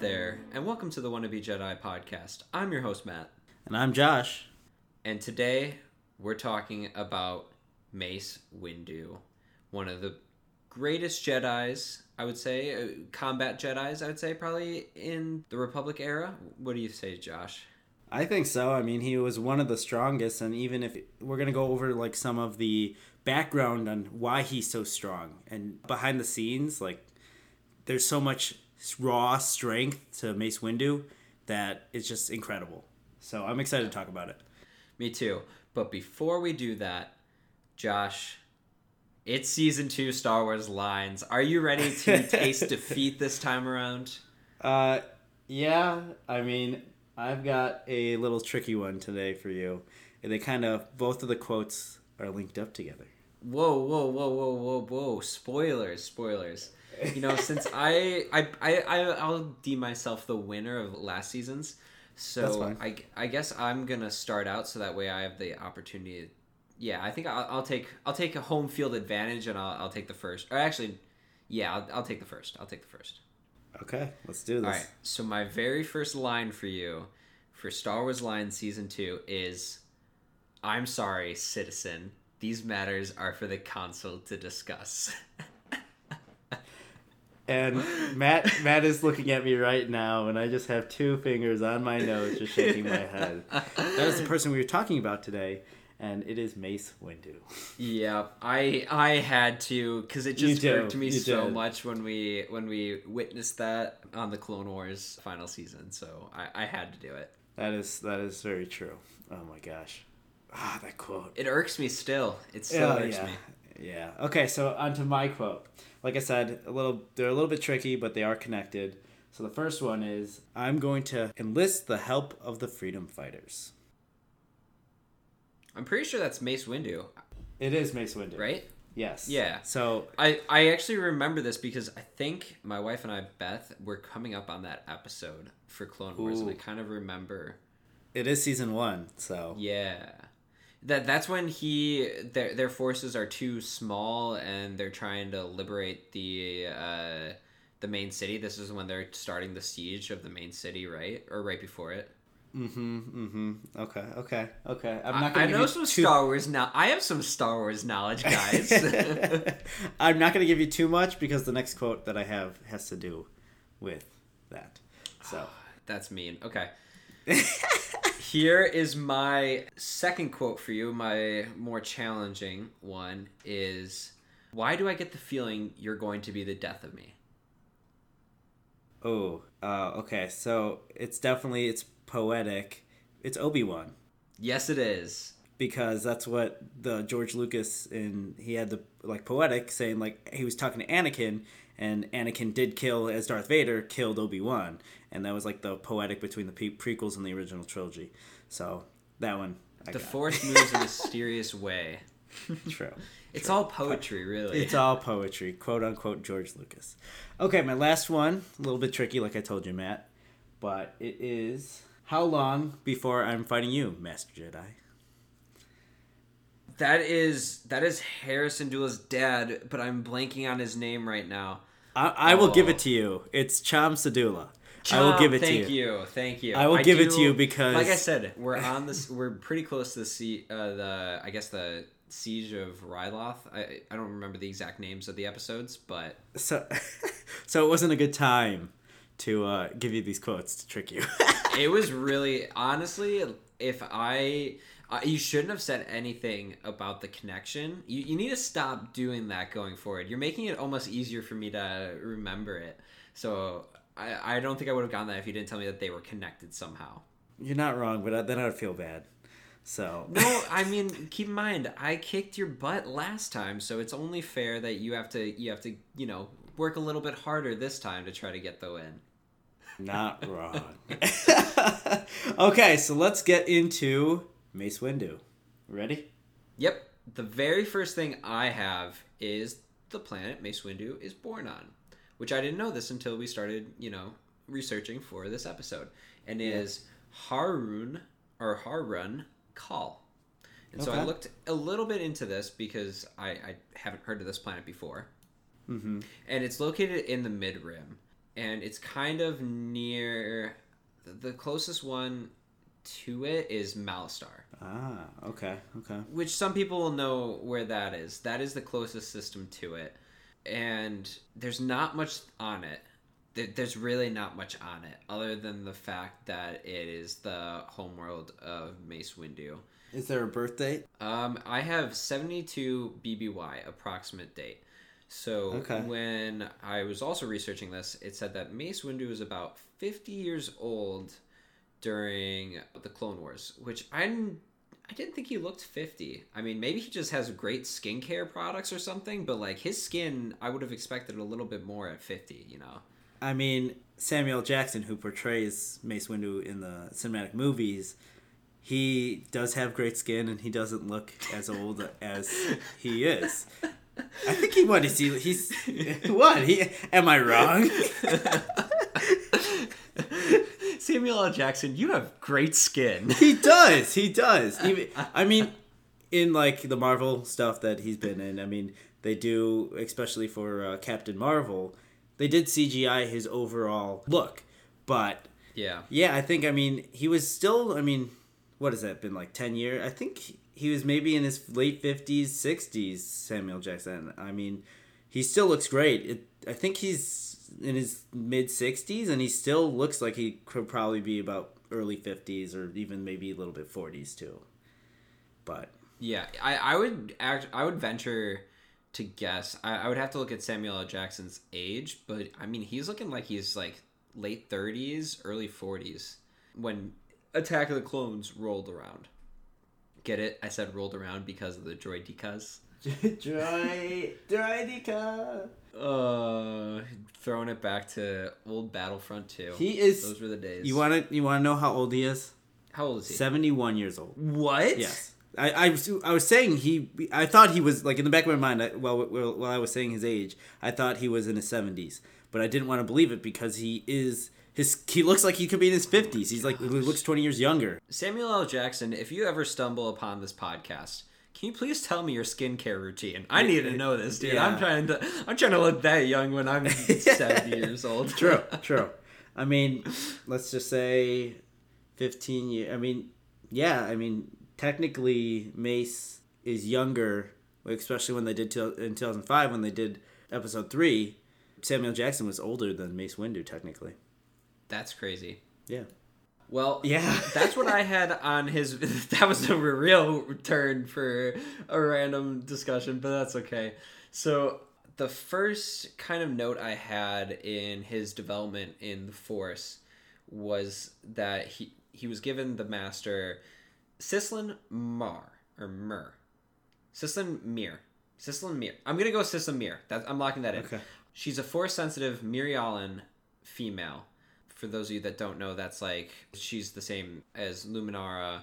there, and welcome to the Wannabe Jedi podcast. I'm your host, Matt, And I'm Josh. and today we're talking about Mace Windu, one of the greatest Jedi's, I would say, uh, combat Jedi's, I would say, probably in the Republic era. What do you say, Josh? I think so. I mean, he was one of the strongest, and even if we're gonna go over like some of the background on why he's so strong and behind the scenes, like there's so much raw strength to Mace Windu that it's just incredible. So I'm excited to talk about it. Me too. But before we do that, Josh, it's season two Star Wars lines. Are you ready to taste defeat this time around? Uh, yeah. I mean, I've got a little tricky one today for you. And they kind of both of the quotes are linked up together. Whoa, whoa, whoa, whoa, whoa, whoa! Spoilers, spoilers. You know, since I, I, I, I I'll deem myself the winner of last season's, so. I, I guess I'm gonna start out so that way I have the opportunity. Yeah, I think I'll, I'll take, I'll take a home field advantage and I'll, I'll take the first. Or actually, yeah, I'll, I'll take the first. I'll take the first. Okay, let's do this. All right. So my very first line for you, for Star Wars Line Season Two, is, "I'm sorry, citizen. These matters are for the council to discuss." And Matt Matt is looking at me right now, and I just have two fingers on my nose, just shaking my head. That is the person we were talking about today, and it is Mace Windu. yeah, I I had to because it just hurt to me you so did. much when we when we witnessed that on the Clone Wars final season. So I I had to do it. That is that is very true. Oh my gosh, ah, that quote. It irks me still. It still Oh, irks yeah. me. Yeah. Okay, so onto my quote. Like I said, a little they're a little bit tricky, but they are connected. So the first one is I'm going to enlist the help of the freedom fighters. I'm pretty sure that's Mace Windu, It is Mace Windu. right? Yes. Yeah. So I, I actually remember this because I think my wife and I, Beth, were coming up on that episode for Clone Wars, and I kind of remember. it is season one, so Yeah, that that's when he their their forces are too small and they're trying to liberate the uh, the main city. This is when they're starting the siege of the main city, right, or right before it. Mm-hmm. Mm-hmm. Okay. Okay. Okay. I'm not I gonna give know some too... Star Wars now. I have some Star Wars knowledge, guys. I'm not gonna give you too much because the next quote that I have has to do with that. So That's mean. Okay. Here is my second quote for you. My more challenging one is Why do I get the feeling you're going to be the death of me? oh, uh, okay. So it's definitely it's poetic. It's Obi Wan Yes, it is. because that's what the George Lucas and he had the like poetic saying like he was talking to Anakin and Anakin did kill as Darth Vader killed Obi Wan and that was like the poetic between the pre- prequels and the original trilogy. So that one. I The. Force moves in a mysterious way. True. It's all poetry, really. It's all poetry, quote unquote George Lucas. Okay, my last one, a little bit tricky, like I told you, Matt, but it is how long before I'm fighting you, Master Jedi? That is that is Hera Syndulla's dad, but I'm blanking on his name right now. I, I will give Oh. it to you. It's Cham Syndulla. I will give it to you. thank you. Thank you. I will give it to you because- like I said, we're on this. We're pretty close to the sea. Uh, the I guess the siege of Ryloth. I I don't remember the exact names of the episodes, but So, so it wasn't a good time to uh, give you these quotes to trick you. it was really honestly. If I, uh, you shouldn't have said anything about the connection. You you need to stop doing that going forward. You're making it almost easier for me to remember it. So. I, I don't think I would have gotten that if you didn't tell me that they were connected somehow. You're not wrong, but I- then I would feel bad. So No, I mean, keep in mind, I kicked your butt last time, so it's only fair that you have to, you have to, you know, work a little bit harder this time to try to get the win. Not wrong. okay, so let's get into Mace Windu. Ready? Yep, the very first thing I have is the planet Mace Windu is born on, which I didn't know this until we started, you know, researching for this episode, and is Haruun or Haruun Kal. And so I looked a little bit into this because I, I haven't heard of this planet before. Mm-hmm. and it's located in the mid rim. and it's kind of near. The closest one to it is Malastare, Ah, okay, okay. which some people will know where that is. That is the closest system to it, and there's not much on it. There's really not much on it, other than the fact that it is the homeworld of Mace Windu. Is there a birth date? Um, I have 72 BBY, approximate date. So Okay. when I was also researching this, it said that Mace Windu is about 50 years old during the Clone Wars, which I didn't, I didn't think he looked 50. I mean, maybe he just has great skincare products or something, but like his skin, I would have expected a little bit more at 50, you know? I mean, Samuel Jackson, who portrays Mace Windu in the cinematic movies, he does have great skin and he doesn't look as old as he is. I think he what is he he's what he am I wrong? Samuel L. Jackson, you have great skin. he does. He does. Even, I mean, in like the Marvel stuff that he's been in, I mean, they do, especially for uh, Captain Marvel, they did CGI his overall look. But yeah. yeah, I think, I mean, he was still, I mean, what has that been like 10 years? I think he was maybe in his late 50s, 60s, Samuel Jackson. I mean, he still looks great. It, I think he's in his mid 60s and he still looks like he could probably be about early 50s or even maybe a little bit 40s too. But Yeah, I, I would act I would venture to guess. I, I would have to look at Samuel L. Jackson's age, but I mean he's looking like he's like late thirties, early forties when Attack of the Clones rolled around. Get it? I said rolled around because of the droid droidekas. Droid, Droideka. Uh, throwing it back to old Battlefront 2. He is. Those were the days. You want to you want to know how old he is? How old is he? 71 years old. What? Yes. I, I, was, I was saying he I thought he was like in the back of my mind I, while, while while I was saying his age I thought he was in his 70s but I didn't want to believe it because he is his he looks like he could be in his 50s he's like he looks 20 years younger Samuel L. Jackson, if you ever stumble upon this podcast, can you please tell me your skincare routine? I need to know this, dude. Yeah. I'm trying to I'm trying to look that young when I'm 70 years old. true true I mean let's just say 15 years I mean yeah I mean technically Mace is younger especially when they did in 2005 when they did episode 3 Samuel Jackson was older than Mace Windu technically That's crazy. yeah Well, Yeah. that's what I had on his. That was a real turn for a random discussion, but that's okay. So the first kind of note I had in his development in the Force was that he he was given the master Cyslin Mar or Mur, Cyslin Myr, Cyslin Myr. I'm gonna go Cyslin Myr. That I'm locking that in. Okay. She's a force sensitive Mirialan female. For those of you that don't know, that's like she's the same as Luminara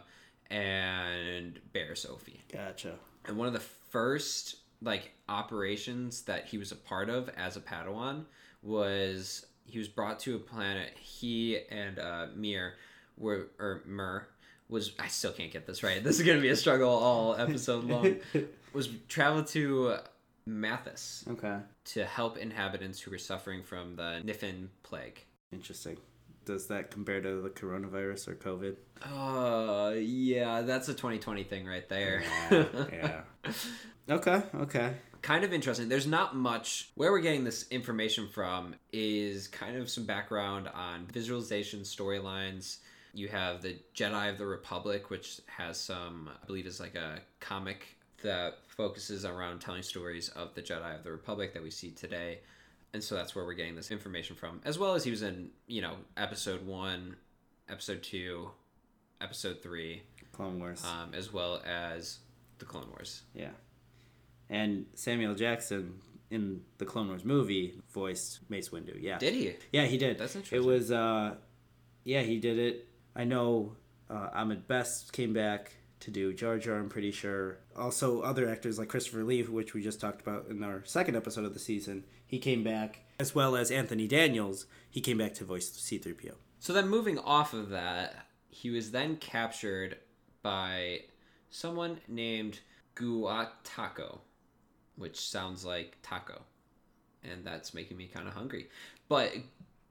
and Barriss Offee. Gotcha. And one of the first like operations that he was a part of as a Padawan was he was brought to a planet. He and uh, Myr were or Mur was I still can't get this right. This is gonna be a struggle all episode long. was traveled to Mathis Okay. to help inhabitants who were suffering from the Niffin plague. Interesting. Does that compare to the coronavirus or COVID? Uh, yeah, that's a 2020 thing right there. yeah. Okay. Okay. kind of interesting. There's not much. Where we're getting this information from is kind of some background on visualization storylines. You have the Jedi of the Republic, which has some, I believe, is like a comic that focuses around telling stories of the Jedi of the Republic that we see today. And so that's where we're getting this information from, as well as he was in, you know, episode one, episode two, episode three, Clone Wars. um, as well as the Clone Wars. yeah. And Samuel Jackson in the Clone Wars movie voiced Mace Windu. Yeah. Did he? Yeah, he did. That's interesting. It was. uh Yeah, he did it. I know. Uh, Ahmed Best came back to do Jar Jar. I'm pretty sure. Also, other actors like Christopher Lee, which we just talked about in our second episode of the season, he came back, as well as Anthony Daniels. He came back to voice C-3PO. So then moving off of that, he was then captured by someone named Guataco, which sounds like taco. And that's making me kind of hungry. But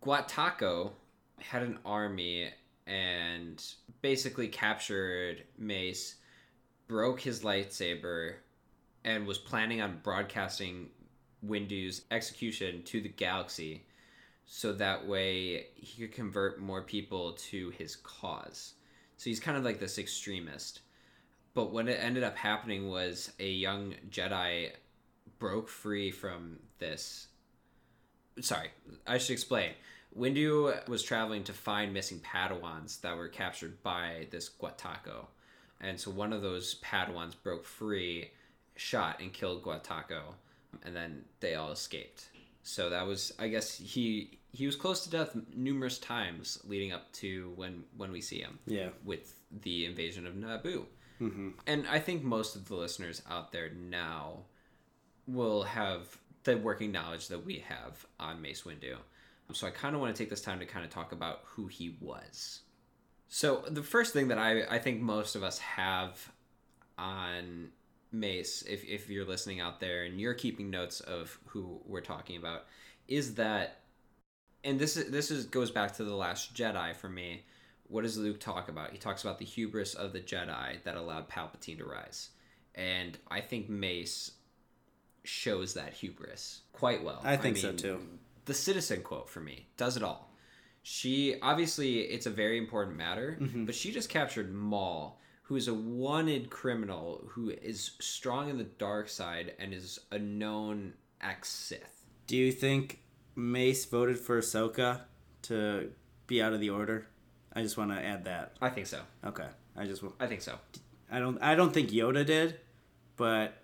Guatako had an army and basically captured Mace, broke his lightsaber, and was planning on broadcasting Windu's execution to the galaxy so that way he could convert more people to his cause. So he's kind of like this extremist. But what ended up happening was a young Jedi broke free from this. Sorry, I should explain. Windu was traveling to find missing Padawans that were captured by this Guataco. And so one of those Padawans broke free, shot, and killed Guatako. And then they all escaped. So that was, I guess, he he was close to death numerous times leading up to when when we see him. Yeah. With the invasion of Naboo. Mm-hmm. And I think most of the listeners out there now will have the working knowledge that we have on Mace Windu. So I kind of want to take this time to kind of talk about who he was. So the first thing that I, I think most of us have on Mace, if, if you're listening out there and you're keeping notes of who we're talking about, is that, and this is this is goes back to the Last Jedi for me. What does Luke talk about? He talks about the hubris of the Jedi that allowed Palpatine to rise, and I think Mace shows that hubris quite well. I think I mean, so too. The citizen quote for me does it all. She obviously it's a very important matter, mm-hmm. but she just captured Maul, who is a wanted criminal who is strong in the dark side and is a known ex Sith. Do you think Mace voted for Ahsoka to be out of the order? I just want to add that. I think so. Okay, I just. I think so. I don't. I don't think Yoda did, but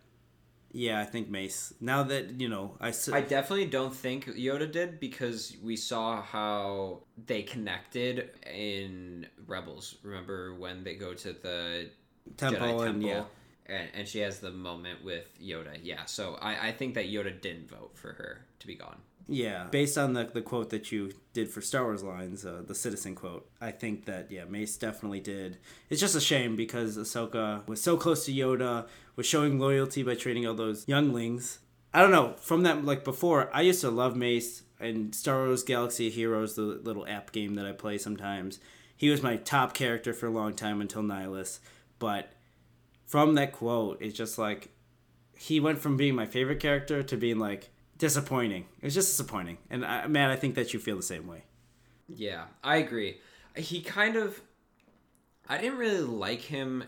yeah, I think Mace. Now that you know, I. I definitely don't think Yoda did because we saw how they connected in Rebels. Remember when they go to the temple, Jedi temple and yeah. And, and she has the moment with Yoda. Yeah, so I, I think that Yoda didn't vote for her to be gone. Yeah, based on the, the quote that you did for Star Wars lines, uh, the citizen quote, I think that yeah, Mace definitely did. It's just a shame because Ahsoka was so close to Yoda, was showing loyalty by training all those younglings. I don't know. From that, like before, I used to love Mace and Star Wars Galaxy Heroes, the little app game that I play sometimes. He was my top character for a long time until Nihilus, but from that quote, it's just like he went from being my favorite character to being like disappointing. It was just disappointing. And uh, I, man, I think that you feel the same way. Yeah, I agree. He kind of I didn't really like him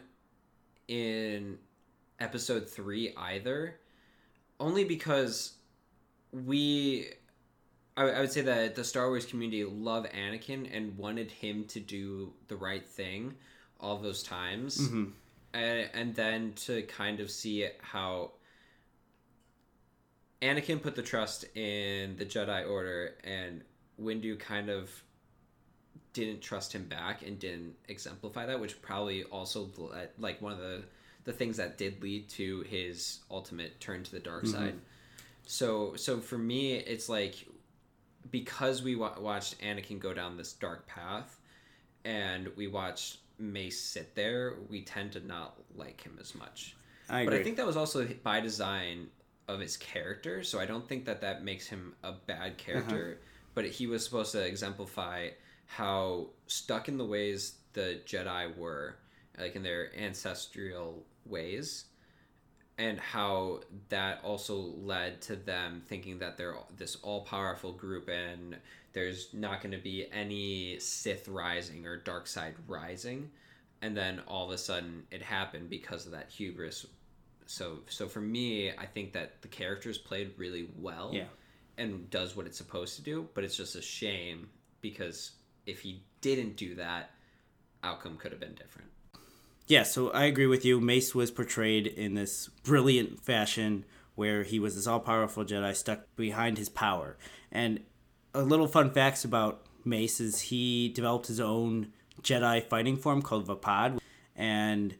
in episode 3 either. Only because we I, I would say that the Star Wars community love Anakin and wanted him to do the right thing all those times. Mm-hmm. And, and then to kind of see how Anakin put the trust in the Jedi Order, and Windu kind of didn't trust him back and didn't exemplify that, which probably also led, like one of the the things that did lead to his ultimate turn to the dark mm-hmm. side. So so for me, it's like because we wa- watched Anakin go down this dark path, and we watched Mace sit there, we tend to not like him as much. I but I think that was also by design of his character, so I don't think that that makes him a bad character. Uh-huh. But he was supposed to exemplify how stuck in the ways the Jedi were, like in their ancestral ways, and how that also led to them thinking that they're this all powerful group and there's not going to be any Sith rising or dark side rising. And then all of a sudden it happened because of that hubris so so for me, I think that the character's played really well. Yeah. And does what it's supposed to do, but it's just a shame because if he didn't do that, outcome could have been different. Yeah, so I agree with you. Mace was portrayed in this brilliant fashion where he was this all powerful Jedi stuck behind his power. And a little fun facts about Mace is he developed his own Jedi fighting form called Vaapad. And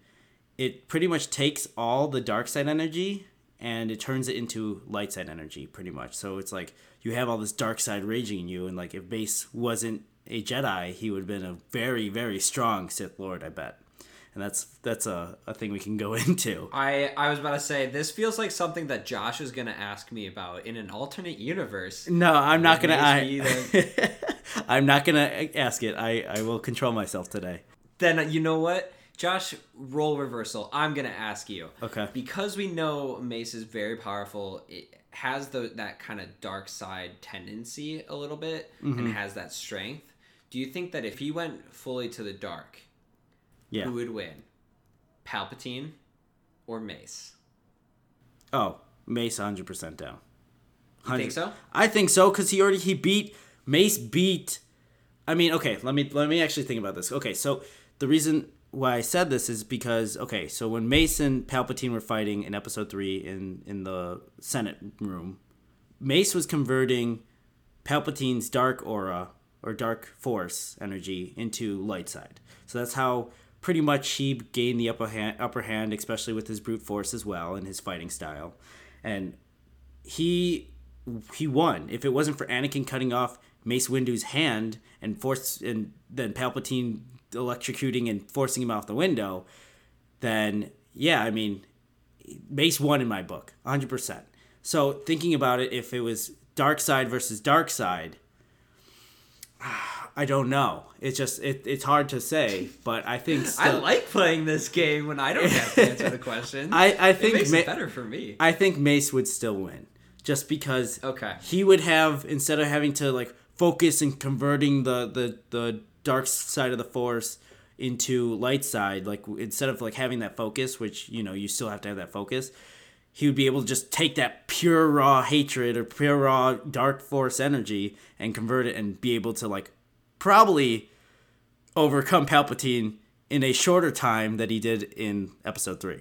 it pretty much takes all the dark side energy and it turns it into light side energy pretty much. So it's like you have all this dark side raging in you and like if Mace wasn't a Jedi, he would have been a very, very strong Sith Lord, I bet. And that's that's a, a thing we can go into. I I was about to say this feels like something that Josh is gonna ask me about in an alternate universe. No, I'm not gonna. I, I'm not gonna ask it. I I will control myself today. Then you know what, Josh, role reversal. I'm gonna ask you. Okay. Because we know Mace is very powerful. It has the that kind of dark side tendency a little bit, Mm-hmm. and has that strength. Do you think that if he went fully to the dark, Yeah. who would win, Palpatine or Mace? Oh, Mace 100% down. You think so? I think so cuz he already he beat Mace beat I mean, okay, let me let me actually think about this. Okay, so the reason why I said this is because okay, so when Mace and Palpatine were fighting in episode 3 in in the Senate room, Mace was converting Palpatine's dark aura or dark force energy into light side. So that's how pretty much he gained the upper hand, upper hand, especially with his brute force as well and his fighting style. And he he won. If it wasn't for Anakin cutting off Mace Windu's hand and force and then Palpatine electrocuting and forcing him out the window, then yeah, I mean, Mace won in my book, 100%. So thinking about it, if it was dark side versus dark side, I don't know. It's just it, it's hard to say, but I think I like playing this game when I don't have to answer the question. I I it think makes Ma- it better for me. I think Mace would still win, just because Okay. he would have instead of having to like focus and converting the the the dark side of the force into light side like instead of like having that focus which you know you still have to have that focus he would be able to just take that pure raw hatred or pure raw dark force energy and convert it and be able to like probably overcome palpatine in a shorter time that he did in episode 3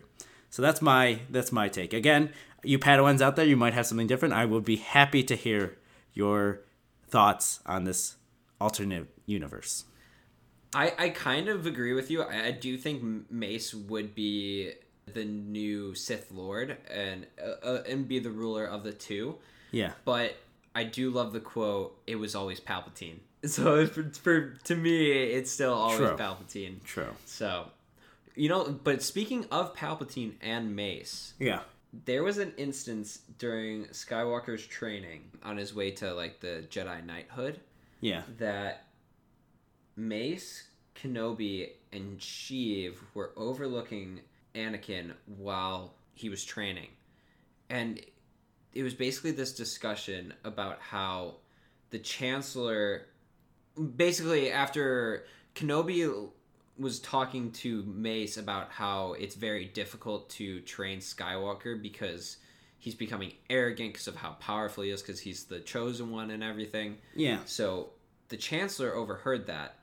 so that's my that's my take again you padawans out there you might have something different i would be happy to hear your thoughts on this alternate universe I, I kind of agree with you. I, I do think Mace would be the new Sith Lord and uh, uh, and be the ruler of the two. yeah But I do love the quote. It was always Palpatine. So for, for to me, it's still always True. Palpatine. true So, you know. But speaking of Palpatine and Mace, yeah there was an instance during Skywalker's training on his way to like the Jedi Knighthood yeah that Mace, Kenobi, and Sheev were overlooking Anakin while he was training. And it was basically this discussion about how the Chancellor basically after Kenobi was talking to Mace about how it's very difficult to train Skywalker because he's becoming arrogant because of how powerful he is because he's the chosen one and everything. yeah So the Chancellor overheard that,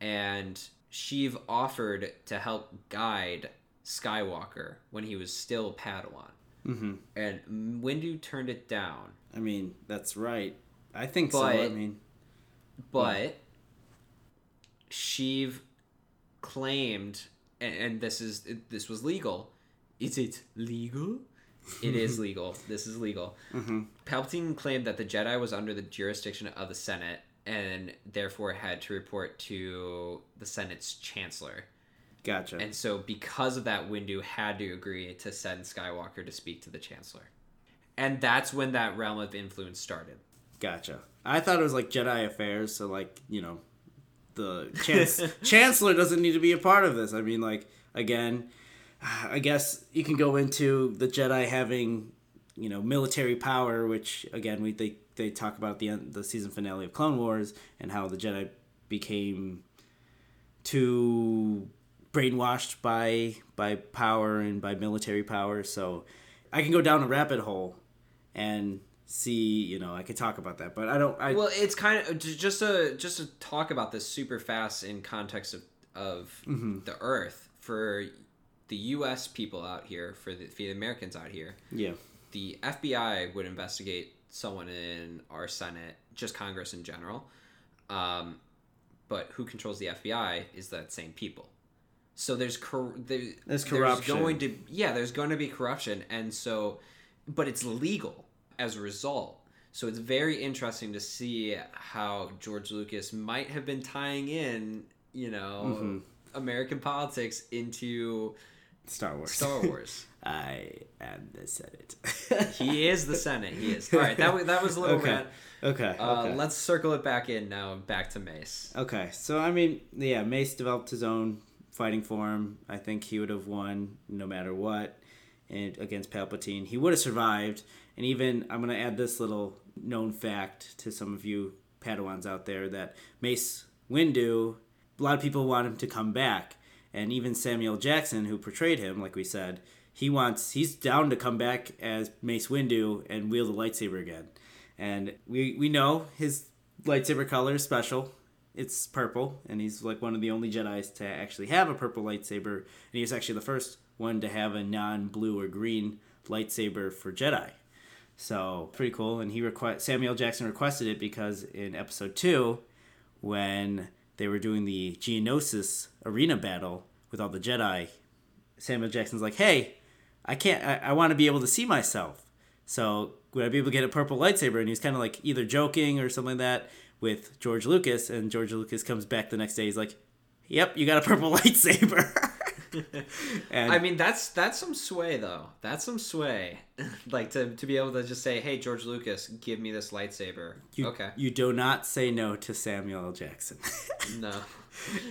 and Sheev offered to help guide Skywalker when he was still Padawan. mm-hmm. And Windu turned it down. i mean that's right i think But- so i mean But Sheev claimed, and, and this is this was legal. Is it legal? It is legal. This is legal. Mm-hmm. Palpatine claimed that the Jedi was under the jurisdiction of the Senate and therefore had to report to the Senate's chancellor. gotcha And so, because of that, Windu had to agree to send Skywalker to speak to the chancellor. And that's when that realm of influence started. Gotcha. I thought it was like Jedi affairs, so like you know, the chance- chancellor doesn't need to be a part of this. I mean, like again, I guess you can go into the Jedi having you know military power, which again we they they talk about the end the season finale of Clone Wars and how the Jedi became too brainwashed by by power and by military power. So I can go down a rabbit hole and see you know i could talk about that but i don't i Well, it's kind of just to just to talk about this super fast in context of of the Earth for the U.S. people out here, for the, for the Americans out here. yeah The FBI would investigate someone in our Senate, just Congress in general. Um, but who controls the FBI is that same people. So there's cor- there, There's corruption. going to yeah, there's going to be corruption, and so, but it's legal as a result. So it's very interesting to see how George Lucas might have been tying in, you know, American politics into Star Wars. Star Wars. I am the Senate. he is the Senate. He is. All right, that was that was a little Okay. rant. okay. Uh, okay. Let's circle it back in now. Back to Mace. Okay, so I mean, yeah, Mace developed his own fighting form. I think he would have won no matter what, and against Palpatine, he would have survived. And even I'm gonna add this little known fact to some of you Padawans out there that Mace Windu, a lot of people want him to come back, and even Samuel Jackson, who portrayed him, like we said, he wants he's down to come back as Mace Windu and wield the lightsaber again. And we we know his lightsaber color is special. It's purple, and he's like one of the only Jedi's to actually have a purple lightsaber. And he was actually the first one to have a non-blue or green lightsaber for Jedi. So pretty cool. And he request Samuel Jackson requested it because in episode two, when they were doing the Geonosis arena battle with all the Jedi, Samuel Jackson's like, "Hey, I can't. I, I want to be able to see myself. So would I be able to get a purple lightsaber?" And he's kind of like either joking or something like that with George Lucas. And George Lucas comes back the next day. He's like, "Yep, you got a purple lightsaber." and I mean, that's that's some sway though. That's some sway, like to to be able to just say, "Hey, George Lucas, give me this lightsaber." you, okay, you do not say no to Samuel L. Jackson. no,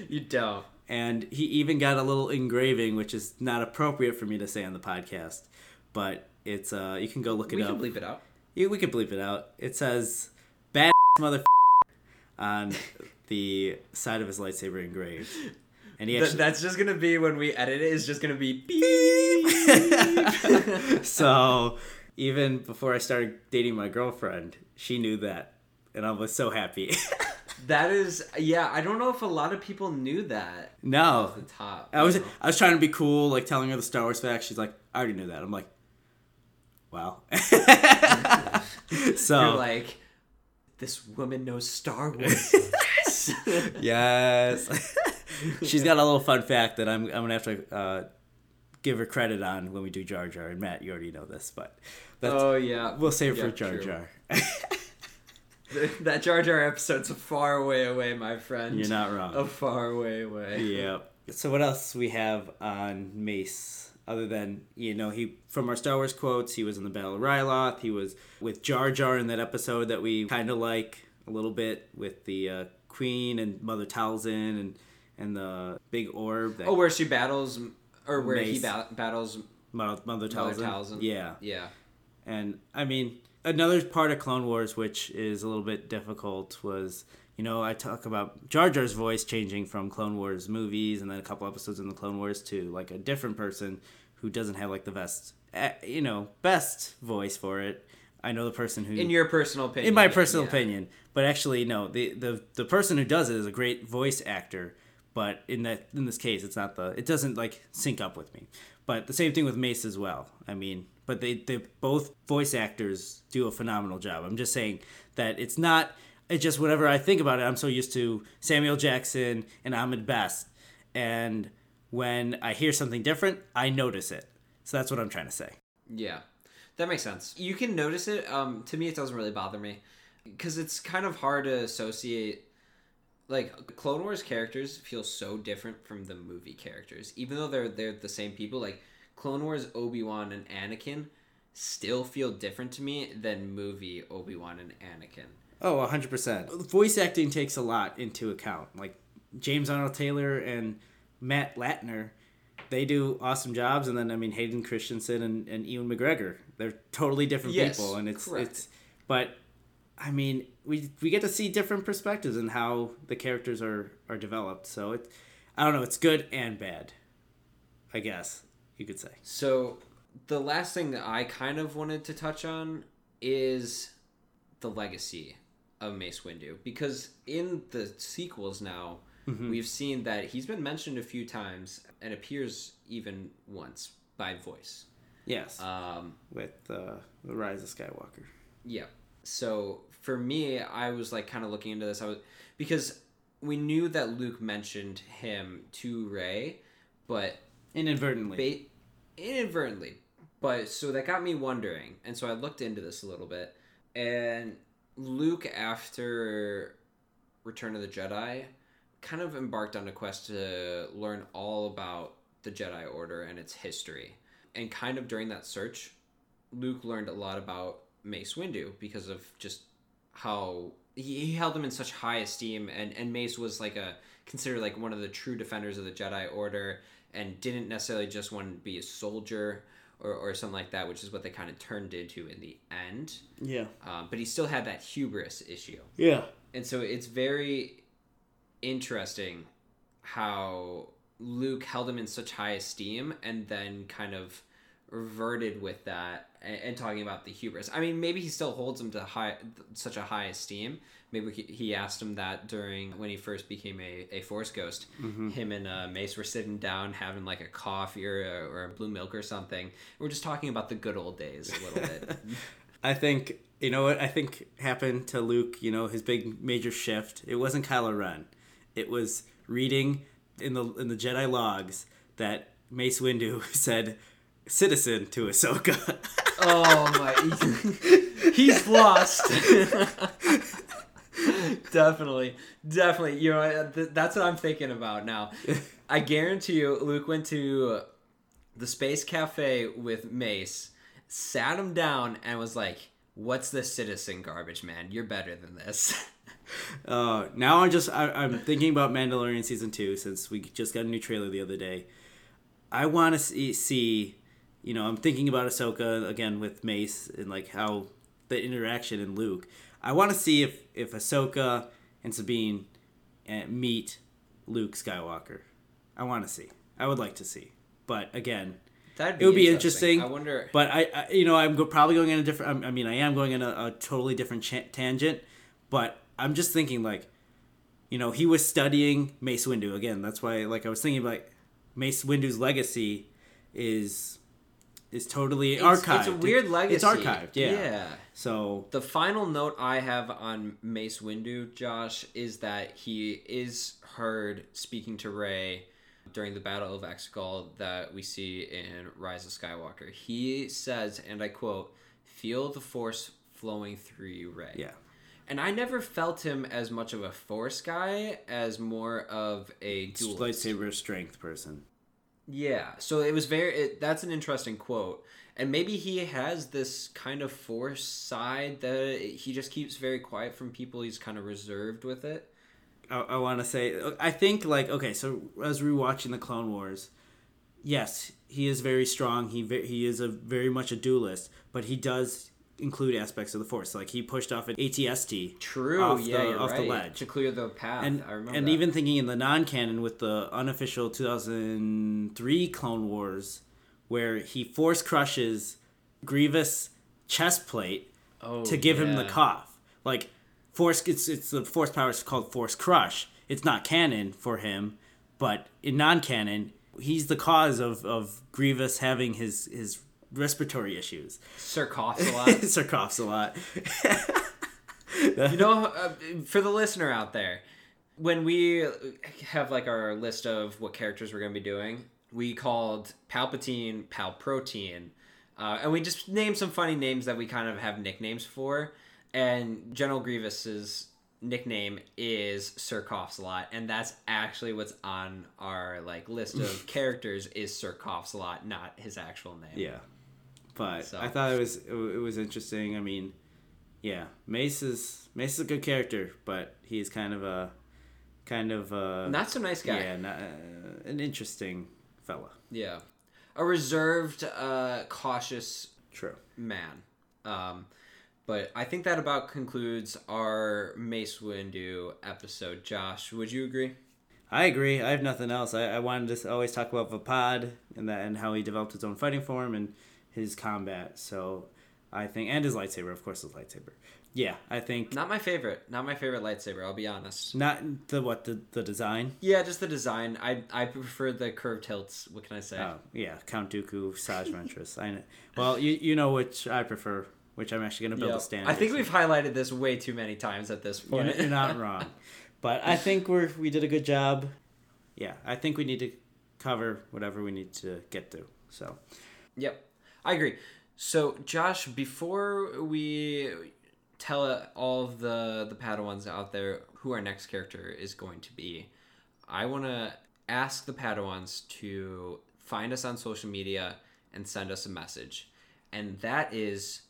you don't. and he even got a little engraving, which is not appropriate for me to say on the podcast, but it's uh you can go look it We up. can bleep it out. Yeah, we can bleep it out. It says "bad mother" on the side of his lightsaber engraved, and he Th- that's just gonna be when we edit it. it. Is just gonna be beep. so even before I started dating my girlfriend, she knew that, and I was so happy. that is, yeah. I don't know if a lot of people knew that. no, The top. I was know? I was trying to be cool, like telling her the Star Wars facts. She's like, I already knew that. I'm like, wow. so You're like, this woman knows Star Wars. yes. yes, she's got a little fun fact that I'm I'm gonna have to uh, give her credit on when we do Jar Jar. And Matt, you already know this, but that's, oh yeah. we'll save it Yeah, for Jar true. Jar. that Jar Jar episode's a far way away, my friend. You're not wrong. A far way away. Yep. So what else we have on Mace other than you know he from our Star Wars quotes he was in the Battle of Ryloth he was with Jar Jar in that episode that we kind of like a little bit with the uh, Queen and Mother Talzin and and the big orb that Oh, where she battles, or where he ba- battles Mother, Mother. Talzin. yeah Yeah. And I mean, another part of Clone Wars, which is a little bit difficult, was you know I talk about Jar Jar's voice changing from Clone Wars movies, and then a couple episodes in the Clone Wars to like a different person who doesn't have like the best, eh, you know, best voice for it. I know the person who In your personal opinion. in my personal yeah. opinion. But actually, no. The, the the person who does it is a great voice actor. But in that in this case, it's not the. It doesn't like sync up with me. But the same thing with Mace as well. I mean, but they they both voice actors do a phenomenal job. I'm just saying that it's not. It's just whenever I think about it, I'm so used to Samuel Jackson and Ahmed Best, and when I hear something different, I notice it. So that's what I'm trying to say. Yeah, that makes sense. You can notice it. Um, to me, it doesn't really bother me because it's kind of hard to associate. Like Clone Wars characters feel so different from the movie characters, even though they're they're the same people. Like Clone Wars Obi Wan and Anakin still feel different to me than movie Obi Wan and Anakin. Oh, 100%. Voice acting takes a lot into account. Like James Arnold Taylor and Matt Lanter, they do awesome jobs. And then, I mean, Hayden Christensen and, and Ewan McGregor, they're totally different Yes, people. And it's, correct. it's, but I mean, we, we get to see different perspectives and how the characters are, are developed. So it, I don't know, it's good and bad, I guess you could say. So the last thing that I kind of wanted to touch on is the legacy of Mace Windu because in the sequels now we've seen that he's been mentioned a few times and appears even once by voice. Yes. Um, with uh, The Rise of Skywalker. yeah. So for me, I was like kind of looking into this. I was because we knew that Luke mentioned him to Rey, but Inadvertently. ba- inadvertently. But so that got me wondering, and so I looked into this a little bit. And Luke, after Return of the Jedi, kind of embarked on a quest to learn all about the Jedi Order and its history. And kind of during that search, Luke learned a lot about Mace Windu because of just how he, he held him in such high esteem and, and Mace was like a considered like one of the true defenders of the Jedi Order and didn't necessarily just want to be a soldier or, or something like that, which is what they kind of turned into in the end. Yeah. Um, but he still had that hubris issue. Yeah. And so it's very interesting how Luke held him in such high esteem and then kind of reverted with that and, and talking about the hubris. I mean, maybe he still holds him to high such a high esteem. Maybe he, he asked him that during when he first became a, a Force Ghost. Him and uh, Mace were sitting down having like a coffee or a, or a blue milk or something. We're just talking about the good old days a little bit. I think you know what I think happened to Luke. You know his big major shift. It wasn't Kylo Ren. It was reading in the in the Jedi logs that Mace Windu said "citizen" to Ahsoka. Oh my, he's lost. definitely, definitely. You know, th- that's what I'm thinking about now. I guarantee you, Luke went to the space cafe with Mace, sat him down, and was like, "What's this citizen garbage, man? You're better than this." Uh, now I'm just I, I'm thinking about Mandalorian season two since we just got a new trailer the other day. I want to see, see, you know, I'm thinking about Ahsoka again with Mace and like how the interaction in Luke. I want to see if if Ahsoka and Sabine uh, meet Luke Skywalker. I want to see. I would like to see. But again, That'd it would be interesting. I wonder. But I, I you know, I'm go- probably going in a different. I mean, I am going in a, a totally different cha- tangent. But I'm just thinking, like, you know, he was studying Mace Windu again. That's why, like, I was thinking, like, Mace Windu's legacy is is totally It's, archived. it's a weird legacy. It's archived. Yeah. Yeah. So The final note I have on Mace Windu, Josh, is that he is heard speaking to Rey during the Battle of Exegol that we see in Rise of Skywalker. He says, and I quote, "Feel the Force flowing through you, Rey." yeah, And I never felt him as much of a Force guy as more of a duelist. lightsaber strength person. Yeah, so it was very. It, that's an interesting quote, and maybe he has this kind of force side that he just keeps very quiet from people. He's kind of reserved with it. I, I want to say, I think like okay, so as we were watching the Clone Wars, yes, he is very strong. He he is a very much a duelist, but he does include aspects of the Force. Like he pushed off an ATST, True. Off yeah, the- off the right. ledge. to clear the path. and I remember. and that. even thinking in the non-canon with the unofficial 2003 Clone Wars, where he force crushes Grievous chest plate oh, to give him the cough. Like force, it's it's the force power is called force crush. It's not canon for him, but in non-canon, he's the cause of of Grievous having his his respiratory issues. Sir coughs a lot. Sir coughs a lot. you know, uh, for the listener out there, when we have like our list of what characters we're going to be doing, we called Palpatine Palprotein, uh, and we just named some funny names that we kind of have nicknames for. And General Grievous's nickname is Sir Coughs a lot, and that's actually what's on our like list of characters is Sir Coughs a lot, not his actual name. Yeah, but So- I thought it was it was interesting. I mean, yeah, Mace is Mace is a good character, but he's kind of a kind of a Not so nice guy. yeah, not, uh, an interesting fella. Yeah. A reserved, uh, cautious True. man. Um, but I think that about concludes our Mace Windu episode. Josh, would you agree? I agree. I have nothing else. I, I wanted to always talk about Vaapad and that and how he developed his own fighting form and his combat. So I think and his lightsaber, of course, his lightsaber. Yeah, I think Not my favorite. Not my favorite lightsaber. I'll be honest. not the what the the design. Yeah, just the design. I I prefer the curved hilts. What can I say? Oh yeah, Count Dooku, Saj Ventress. I know. Well, you you know which I prefer, which I'm actually gonna build Yep. a stand. I think we've highlighted this way too many times at this You're, point. you're not wrong, but I think we're we did a good job. Yeah, I think we need to cover whatever we need to get through. So Yep, I agree. So, Josh, before we tell all of the the Padawans out there who our next character is going to be, I want to ask the Padawans to find us on social media and send us a message. And that is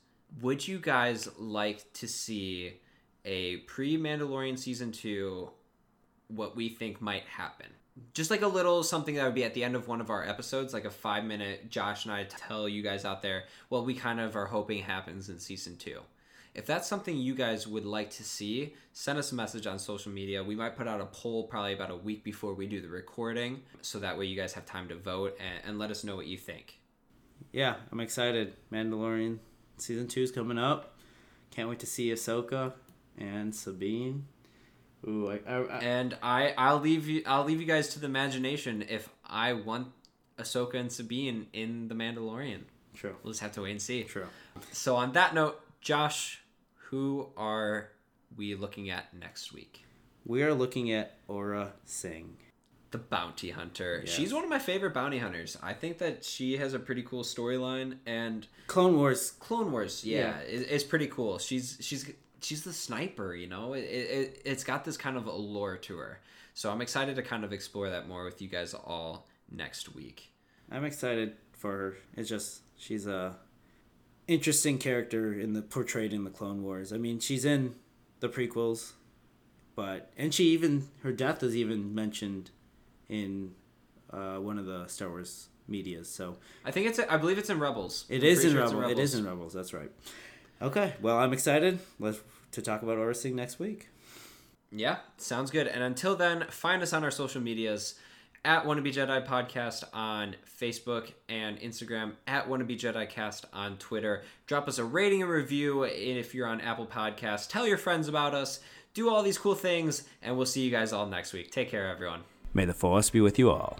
would you guys like to see a pre Mandalorian season 2 what we think might happen? Just like a little something that would be at the end of one of our episodes, like a five minute Josh and I tell you guys out there what we kind of are hoping happens in season two. If that's something you guys would like to see, send us a message on social media. We might put out a poll probably about a week before we do the recording, so that way you guys have time to vote and, and let us know what you think. Yeah, I'm excited. Mandalorian season two is coming up. Can't wait to see Ahsoka and Sabine. Ooh, I, I, I, And I, I'll leave you, I'll leave you guys to the imagination if I want Ahsoka and Sabine in the Mandalorian. true, We'll just have to wait and see. true. So on that note, Josh, who are we looking at next week? We are looking at Aurra Sing. The bounty hunter. Yes. She's one of my favorite bounty hunters. I think that she has a pretty cool storyline, and Clone Wars. Clone Wars, yeah, Yeah. Is, is pretty cool. She's she's she's the sniper, you know. It, it it's got this kind of allure to her. So I'm excited to kind of explore that more with you guys all next week. I'm excited for her. It's just she's a interesting character in the portrayed in the Clone Wars. I mean, she's in the prequels, but and she even her death is even mentioned in uh, one of the Star Wars medias. So I think it's I believe it's in Rebels. it is in sure Rebels. it's It is in Rebels. That's right. Okay, well, I'm excited. Let's to talk about Aurra Sing next week. Yeah, sounds good. And until then, find us on our social medias at Wannabe Jedi Podcast on Facebook and Instagram, at Wannabe Jedi Cast on Twitter. Drop us a rating and review if you're on Apple Podcasts. Tell your friends about us. Do all these cool things, and we'll see you guys all next week. Take care, everyone. May the force be with you all.